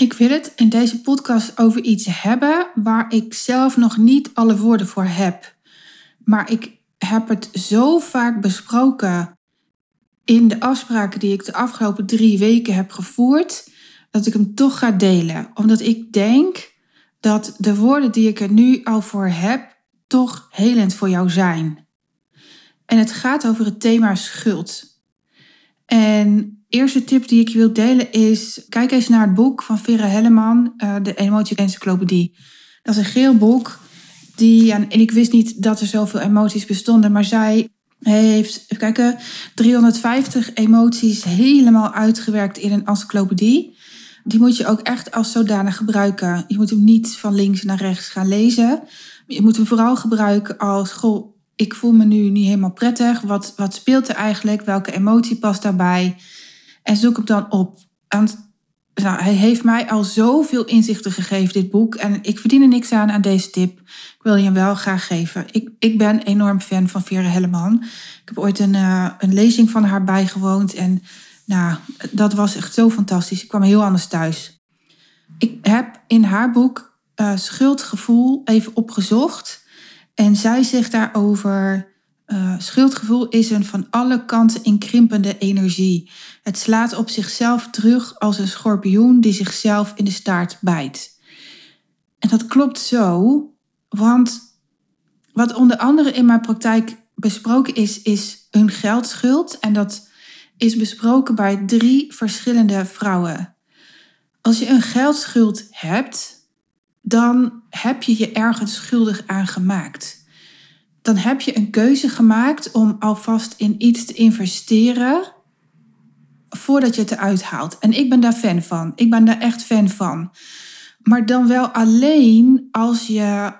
Ik wil het in deze podcast over iets hebben waar ik zelf nog niet alle woorden voor heb. Maar ik heb het zo vaak besproken in de afspraken die ik de afgelopen drie weken heb gevoerd, dat ik hem toch ga delen. Omdat ik denk dat de woorden die ik er nu al voor heb, toch helend voor jou zijn. En het gaat over het thema schuld. En eerste tip die ik je wil delen is: kijk eens naar het boek van Vera Helleman, uh, de Emotie Encyclopedie. Dat is een geel boek. Die, en ik wist niet dat er zoveel emoties bestonden, maar zij heeft, even kijken, 350 emoties helemaal uitgewerkt in een encyclopedie. Die moet je ook echt als zodanig gebruiken. Je moet hem niet van links naar rechts gaan lezen. Je moet hem vooral gebruiken als, goh, ik voel me nu niet helemaal prettig. Wat, wat speelt er eigenlijk? Welke emotie past daarbij? En zoek hem dan op. Nou, hij heeft mij al zoveel inzichten gegeven, dit boek. En ik verdien er niks aan aan deze tip. Ik wil je hem wel graag geven. Ik, ik ben enorm fan van Vera Helleman. Ik heb ooit een, uh, een lezing van haar bijgewoond. En nou, dat was echt zo fantastisch. Ik kwam heel anders thuis. Ik heb in haar boek uh, Schuldgevoel even opgezocht. En zij zegt daarover uh, schuldgevoel is een van alle kanten inkrimpende energie. Het slaat op zichzelf terug als een schorpioen die zichzelf in de staart bijt. En dat klopt zo, want wat onder andere in mijn praktijk besproken is, is een geldschuld. En dat is besproken bij drie verschillende vrouwen. Als je een geldschuld hebt, dan heb je je ergens schuldig aan gemaakt dan heb je een keuze gemaakt om alvast in iets te investeren voordat je het eruit haalt. En ik ben daar fan van. Ik ben daar echt fan van. Maar dan wel alleen als je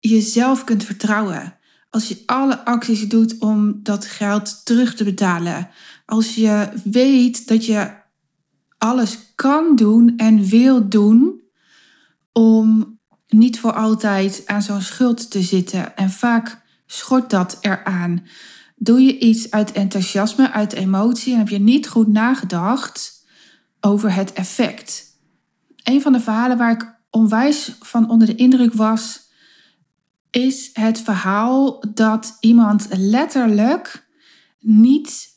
jezelf kunt vertrouwen. Als je alle acties doet om dat geld terug te betalen. Als je weet dat je alles kan doen en wil doen om niet voor altijd aan zo'n schuld te zitten. En vaak schort dat eraan? Doe je iets uit enthousiasme, uit emotie en heb je niet goed nagedacht over het effect? Een van de verhalen waar ik onwijs van onder de indruk was, is het verhaal dat iemand letterlijk niet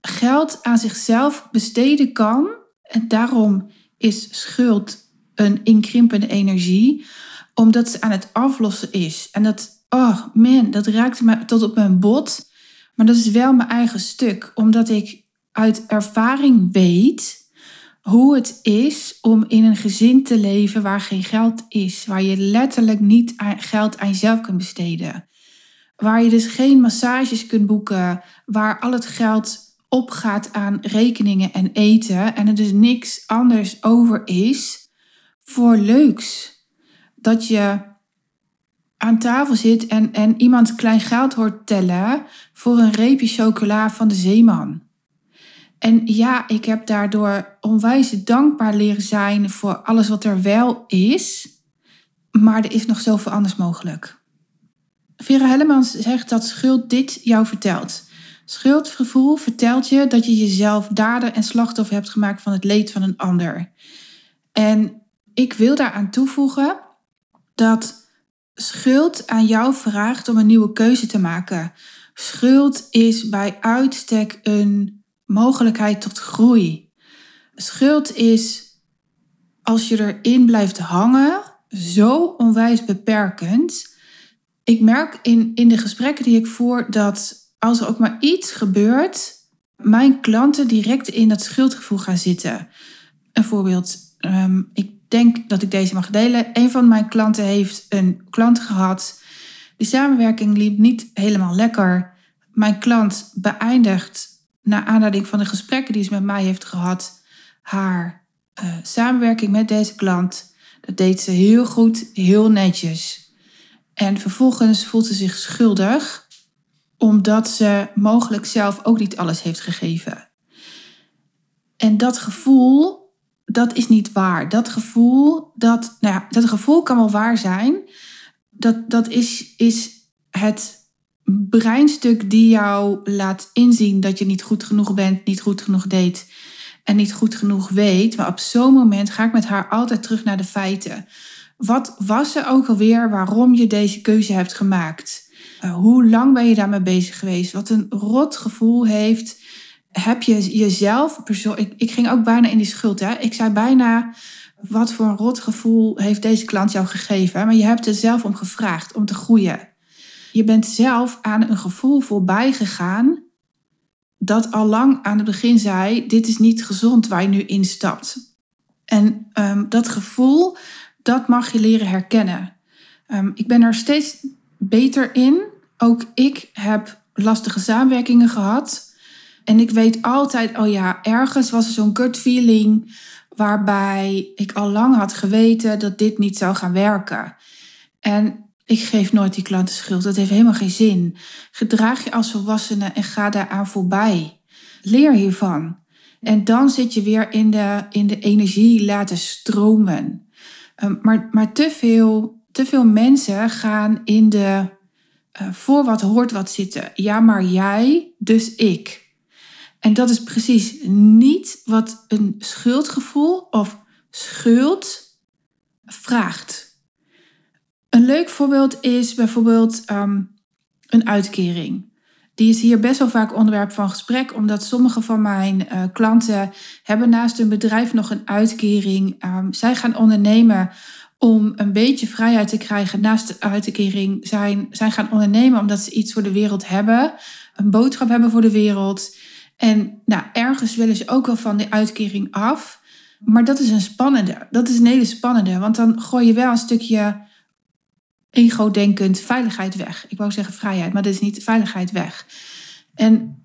geld aan zichzelf besteden kan. En daarom is schuld een inkrimpende energie, omdat ze aan het aflossen is. En dat oh man, dat raakte me tot op mijn bot. Maar dat is wel mijn eigen stuk, omdat ik uit ervaring weet hoe het is om in een gezin te leven waar geen geld is, waar je letterlijk niet geld aan jezelf kunt besteden. Waar je dus geen massages kunt boeken, waar al het geld opgaat aan rekeningen en eten en er dus niks anders over is voor leuks. Dat je aan tafel zit en, en iemand klein geld hoort tellen voor een reepje chocola van de zeeman. En ja, ik heb daardoor onwijs dankbaar leren zijn voor alles wat er wel is, maar er is nog zoveel anders mogelijk. Vera Hellemans zegt dat schuld dit jou vertelt. Schuldgevoel vertelt je dat je jezelf dader en slachtoffer hebt gemaakt van het leed van een ander. En ik wil daaraan toevoegen dat schuld aan jou vraagt om een nieuwe keuze te maken. Schuld is bij uitstek een mogelijkheid tot groei. Schuld is, als je erin blijft hangen, zo onwijs beperkend. Ik merk in, in de gesprekken die ik voer dat als er ook maar iets gebeurt, mijn klanten direct in dat schuldgevoel gaan zitten. Een voorbeeld, um, ik denk dat ik deze mag delen. Een van mijn klanten heeft een klant gehad. De samenwerking liep niet helemaal lekker. Mijn klant beëindigt, naar aanleiding van de gesprekken die ze met mij heeft gehad, haar uh, samenwerking met deze klant. Dat deed ze heel goed, heel netjes. En vervolgens voelt ze zich schuldig, omdat ze mogelijk zelf ook niet alles heeft gegeven. En dat gevoel dat is niet waar. Dat gevoel, dat, nou ja, dat gevoel kan wel waar zijn. Dat, dat is, is het breinstuk die jou laat inzien dat je niet goed genoeg bent, niet goed genoeg deed. en niet goed genoeg weet. Maar op zo'n moment ga ik met haar altijd terug naar de feiten. Wat was er ook alweer waarom je deze keuze hebt gemaakt? Uh, hoe lang ben je daarmee bezig geweest? Wat een rot gevoel heeft. Heb je jezelf Ik, ik ging ook bijna in die schuld. Hè? Ik zei bijna. Wat voor een rot gevoel heeft deze klant jou gegeven? Maar je hebt er zelf om gevraagd om te groeien. Je bent zelf aan een gevoel voorbij gegaan dat al lang aan het begin zei: dit is niet gezond waar je nu instapt. En um, dat gevoel, dat mag je leren herkennen. Um, ik ben er steeds beter in. Ook ik heb lastige samenwerkingen gehad. En ik weet altijd, oh ja, ergens was er zo'n gut feeling waarbij ik al lang had geweten dat dit niet zou gaan werken. En ik geef nooit die klanten schuld. Dat heeft helemaal geen zin. Gedraag je als volwassene en ga daaraan voorbij. Leer hiervan. En dan zit je weer in de, in de energie laten stromen. Um, maar maar te, veel, te veel mensen gaan in de uh, voor wat hoort wat zitten. Ja, maar jij, dus ik. En dat is precies niet wat een schuldgevoel of schuld vraagt. Een leuk voorbeeld is bijvoorbeeld um, een uitkering. Die is hier best wel vaak onderwerp van gesprek, omdat sommige van mijn uh, klanten hebben naast hun bedrijf nog een uitkering. Um, zij gaan ondernemen om een beetje vrijheid te krijgen naast de uitkering. Zijn, zij gaan ondernemen omdat ze iets voor de wereld hebben, een boodschap hebben voor de wereld. En nou, ergens willen ze ook wel van die uitkering af. Maar dat is een spannende. Dat is een hele spannende. Want dan gooi je wel een stukje ego-denkend veiligheid weg. Ik wou zeggen vrijheid, maar dat is niet veiligheid weg. En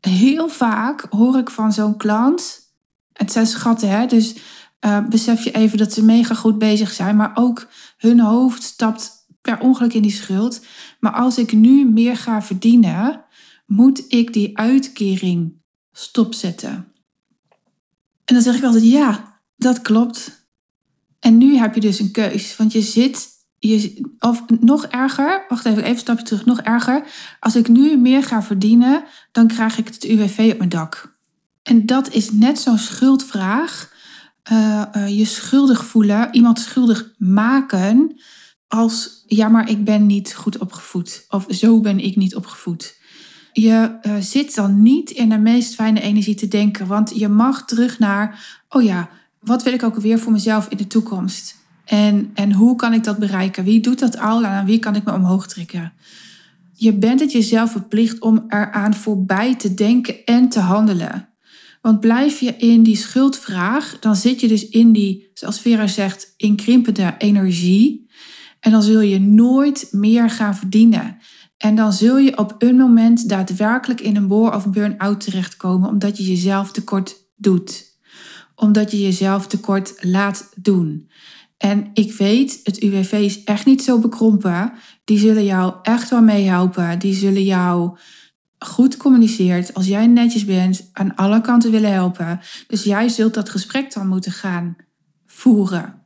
heel vaak hoor ik van zo'n klant, het zijn schatten, hè, dus uh, besef je even dat ze mega goed bezig zijn, maar ook hun hoofd stapt per ongeluk in die schuld. Maar als ik nu meer ga verdienen, moet ik die uitkering stopzetten. En dan zeg ik altijd ja, dat klopt. En nu heb je dus een keus, want je zit je, of nog erger, wacht even, even een stapje terug, nog erger. Als ik nu meer ga verdienen, dan krijg ik het UWV op mijn dak. En dat is net zo'n schuldvraag. Uh, uh, je schuldig voelen, iemand schuldig maken als ja, maar ik ben niet goed opgevoed. Of zo ben ik niet opgevoed. Je uh, zit dan niet in de meest fijne energie te denken, want je mag terug naar, oh ja, wat wil ik ook weer voor mezelf in de toekomst? En, en hoe kan ik dat bereiken? Wie doet dat al en aan wie kan ik me omhoog trekken? Je bent het jezelf verplicht om eraan voorbij te denken en te handelen. Want blijf je in die schuldvraag, dan zit je dus in die, zoals Vera zegt, inkrimpende energie. En dan zul je nooit meer gaan verdienen. En dan zul je op een moment daadwerkelijk in een boor of burn-out terechtkomen, omdat je jezelf tekort doet. Omdat je jezelf tekort laat doen. En ik weet, het UWV is echt niet zo bekrompen. Die zullen jou echt wel meehelpen. Die zullen jou goed communiceert, als jij netjes bent, aan alle kanten willen helpen. Dus jij zult dat gesprek dan moeten gaan voeren.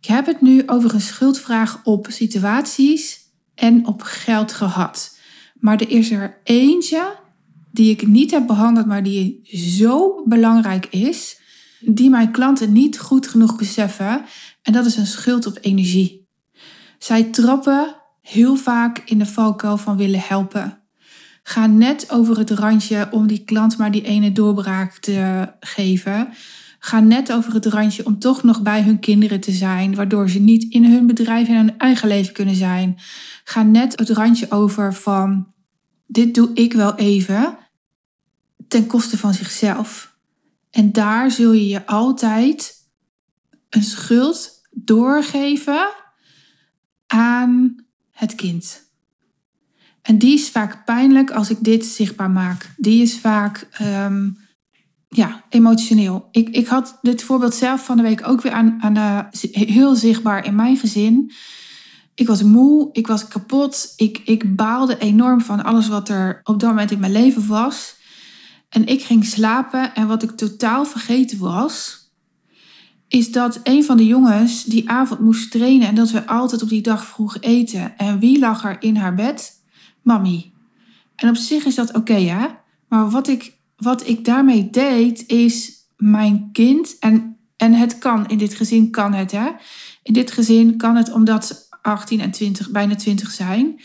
Ik heb het nu over een schuldvraag op situaties en op geld gehad. Maar er is er eentje die ik niet heb behandeld, maar die zo belangrijk is, die mijn klanten niet goed genoeg beseffen. En dat is een schuld op energie. Zij trappen heel vaak in de valkuil van willen helpen. Gaan net over het randje om die klant maar die ene doorbraak te geven. Gaan net over het randje om toch nog bij hun kinderen te zijn, waardoor ze niet in hun bedrijf en hun eigen leven kunnen zijn. Gaan net het randje over van dit doe ik wel even ten koste van zichzelf. En daar zul je je altijd een schuld doorgeven aan het kind. En die is vaak pijnlijk als ik dit zichtbaar maak. Die is vaak ehm, ja, emotioneel. Ik, ik had dit voorbeeld zelf van de week ook weer aan, aan de, heel zichtbaar in mijn gezin. Ik was moe, ik was kapot, ik, ik baalde enorm van alles wat er op dat moment in mijn leven was. En ik ging slapen en wat ik totaal vergeten was, is dat een van de jongens die avond moest trainen en dat we altijd op die dag vroeg eten. En wie lag er in haar bed? Mammy. En op zich is dat oké, ja. Maar wat ik, wat ik daarmee deed, is mijn kind, en, en het kan, in dit gezin kan het, hè. In dit gezin kan het omdat ze 18 en 20, bijna 20 zijn,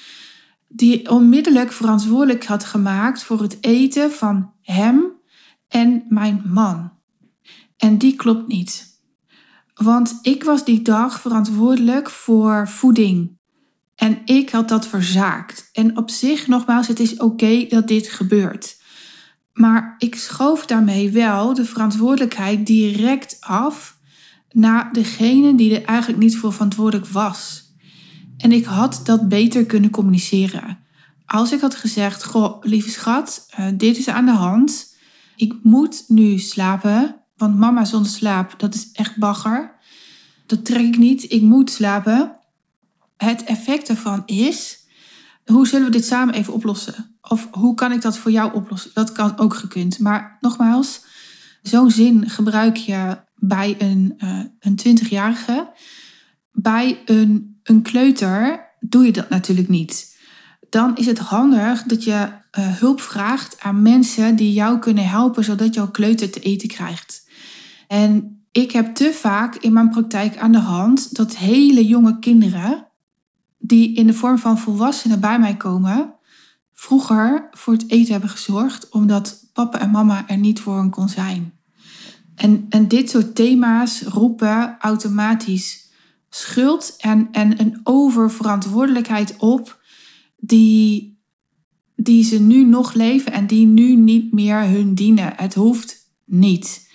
die onmiddellijk verantwoordelijk had gemaakt voor het eten van hem en mijn man. En die klopt niet. Want ik was die dag verantwoordelijk voor voeding. En ik had dat verzaakt. En op zich, nogmaals, het is oké dat dit gebeurt. Maar ik schoof daarmee wel de verantwoordelijkheid direct af naar degene die er eigenlijk niet voor verantwoordelijk was. En ik had dat beter kunnen communiceren. Als ik had gezegd: Goh, lieve schat, uh, dit is aan de hand. Ik moet nu slapen, want mama zonder slaap, dat is echt bagger. Dat trek ik niet, ik moet slapen. Het effect ervan is: hoe zullen we dit samen even oplossen? Of hoe kan ik dat voor jou oplossen? Dat kan ook gekund. Maar nogmaals, zo'n zin gebruik je bij een, uh, een 20-jarige. Bij een, een kleuter doe je dat natuurlijk niet. Dan is het handig dat je uh, hulp vraagt aan mensen die jou kunnen helpen, zodat jouw kleuter te eten krijgt. En ik heb te vaak in mijn praktijk aan de hand dat hele jonge kinderen, die in de vorm van volwassenen bij mij komen, vroeger voor het eten hebben gezorgd, omdat papa en mama er niet voor hen kon zijn. En, en dit soort thema's roepen automatisch schuld en, en een oververantwoordelijkheid op die, die ze nu nog leven en die nu niet meer hun dienen. Het hoeft niet.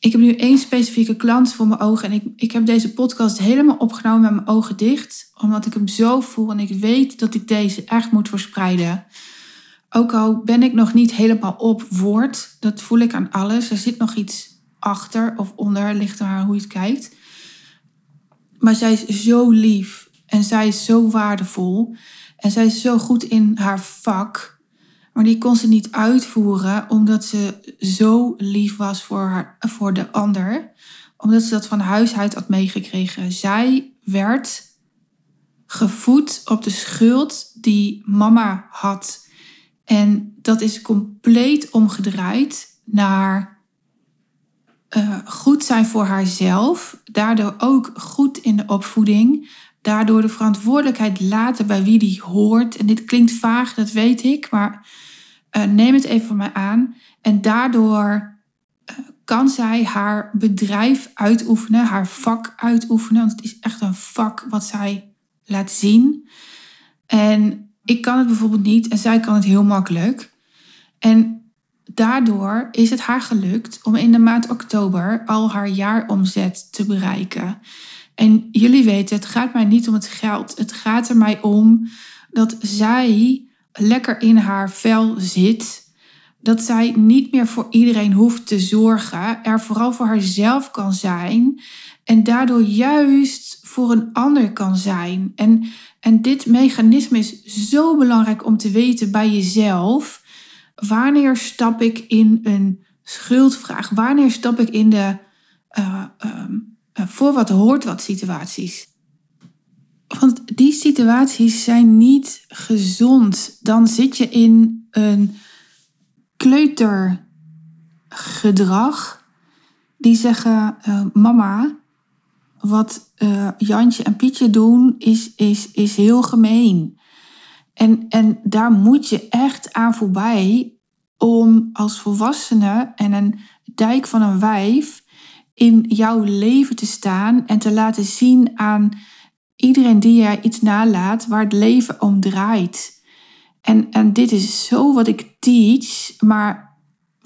Ik heb nu één specifieke klant voor mijn ogen en ik, ik heb deze podcast helemaal opgenomen met mijn ogen dicht, omdat ik hem zo voel en ik weet dat ik deze echt moet verspreiden. Ook al ben ik nog niet helemaal op woord, dat voel ik aan alles. Er zit nog iets achter of onder, ligt er hoe je het kijkt. Maar zij is zo lief en zij is zo waardevol en zij is zo goed in haar vak. Maar die kon ze niet uitvoeren omdat ze zo lief was voor, haar, voor de ander. Omdat ze dat van huis uit had meegekregen. Zij werd gevoed op de schuld die mama had. En dat is compleet omgedraaid naar uh, goed zijn voor haarzelf. Daardoor ook goed in de opvoeding. Daardoor de verantwoordelijkheid laten bij wie die hoort. En dit klinkt vaag, dat weet ik, maar uh, neem het even van mij aan. En daardoor uh, kan zij haar bedrijf uitoefenen, haar vak uitoefenen. Want het is echt een vak wat zij laat zien. En ik kan het bijvoorbeeld niet en zij kan het heel makkelijk. En daardoor is het haar gelukt om in de maand oktober al haar jaaromzet te bereiken. En jullie weten, het gaat mij niet om het geld. Het gaat er mij om dat zij lekker in haar vel zit. Dat zij niet meer voor iedereen hoeft te zorgen. Er vooral voor haarzelf kan zijn. En daardoor juist voor een ander kan zijn. En, en dit mechanisme is zo belangrijk om te weten bij jezelf wanneer stap ik in een schuldvraag? Wanneer stap ik in de uh, voor wat hoort wat situaties? Want die situaties zijn niet gezond. Dan zit je in een kleutergedrag. Die zeggen, uh, mama, wat uh, Jantje en Pietje doen is, is, is heel gemeen. En, en daar moet je echt aan voorbij om als volwassene en een dijk van een wijf in jouw leven te staan en te laten zien aan iedereen die jij iets nalaat waar het leven om draait. En, en dit is zo wat ik teach, maar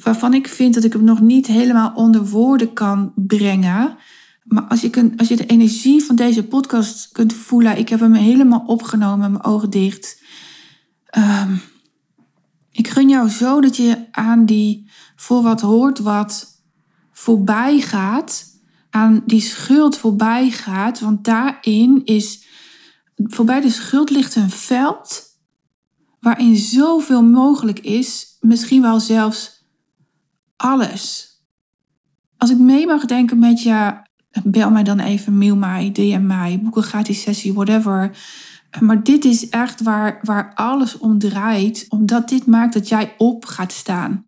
waarvan ik vind dat ik hem nog niet helemaal onder woorden kan brengen. Maar als je, als je de energie van deze podcast kunt voelen, ik heb hem helemaal opgenomen mijn ogen dicht. Um, ik gun jou zo dat je aan die voor wat hoort wat voorbij gaat, aan die schuld voorbij gaat, want daarin is, voorbij de schuld ligt een veld waarin zoveel mogelijk is, misschien wel zelfs alles. Als ik mee mag denken met je, bel mij dan even, mail mij, DM mij, boek een gratis sessie, whatever. Maar dit is echt waar, waar alles om draait, omdat dit maakt dat jij op gaat staan.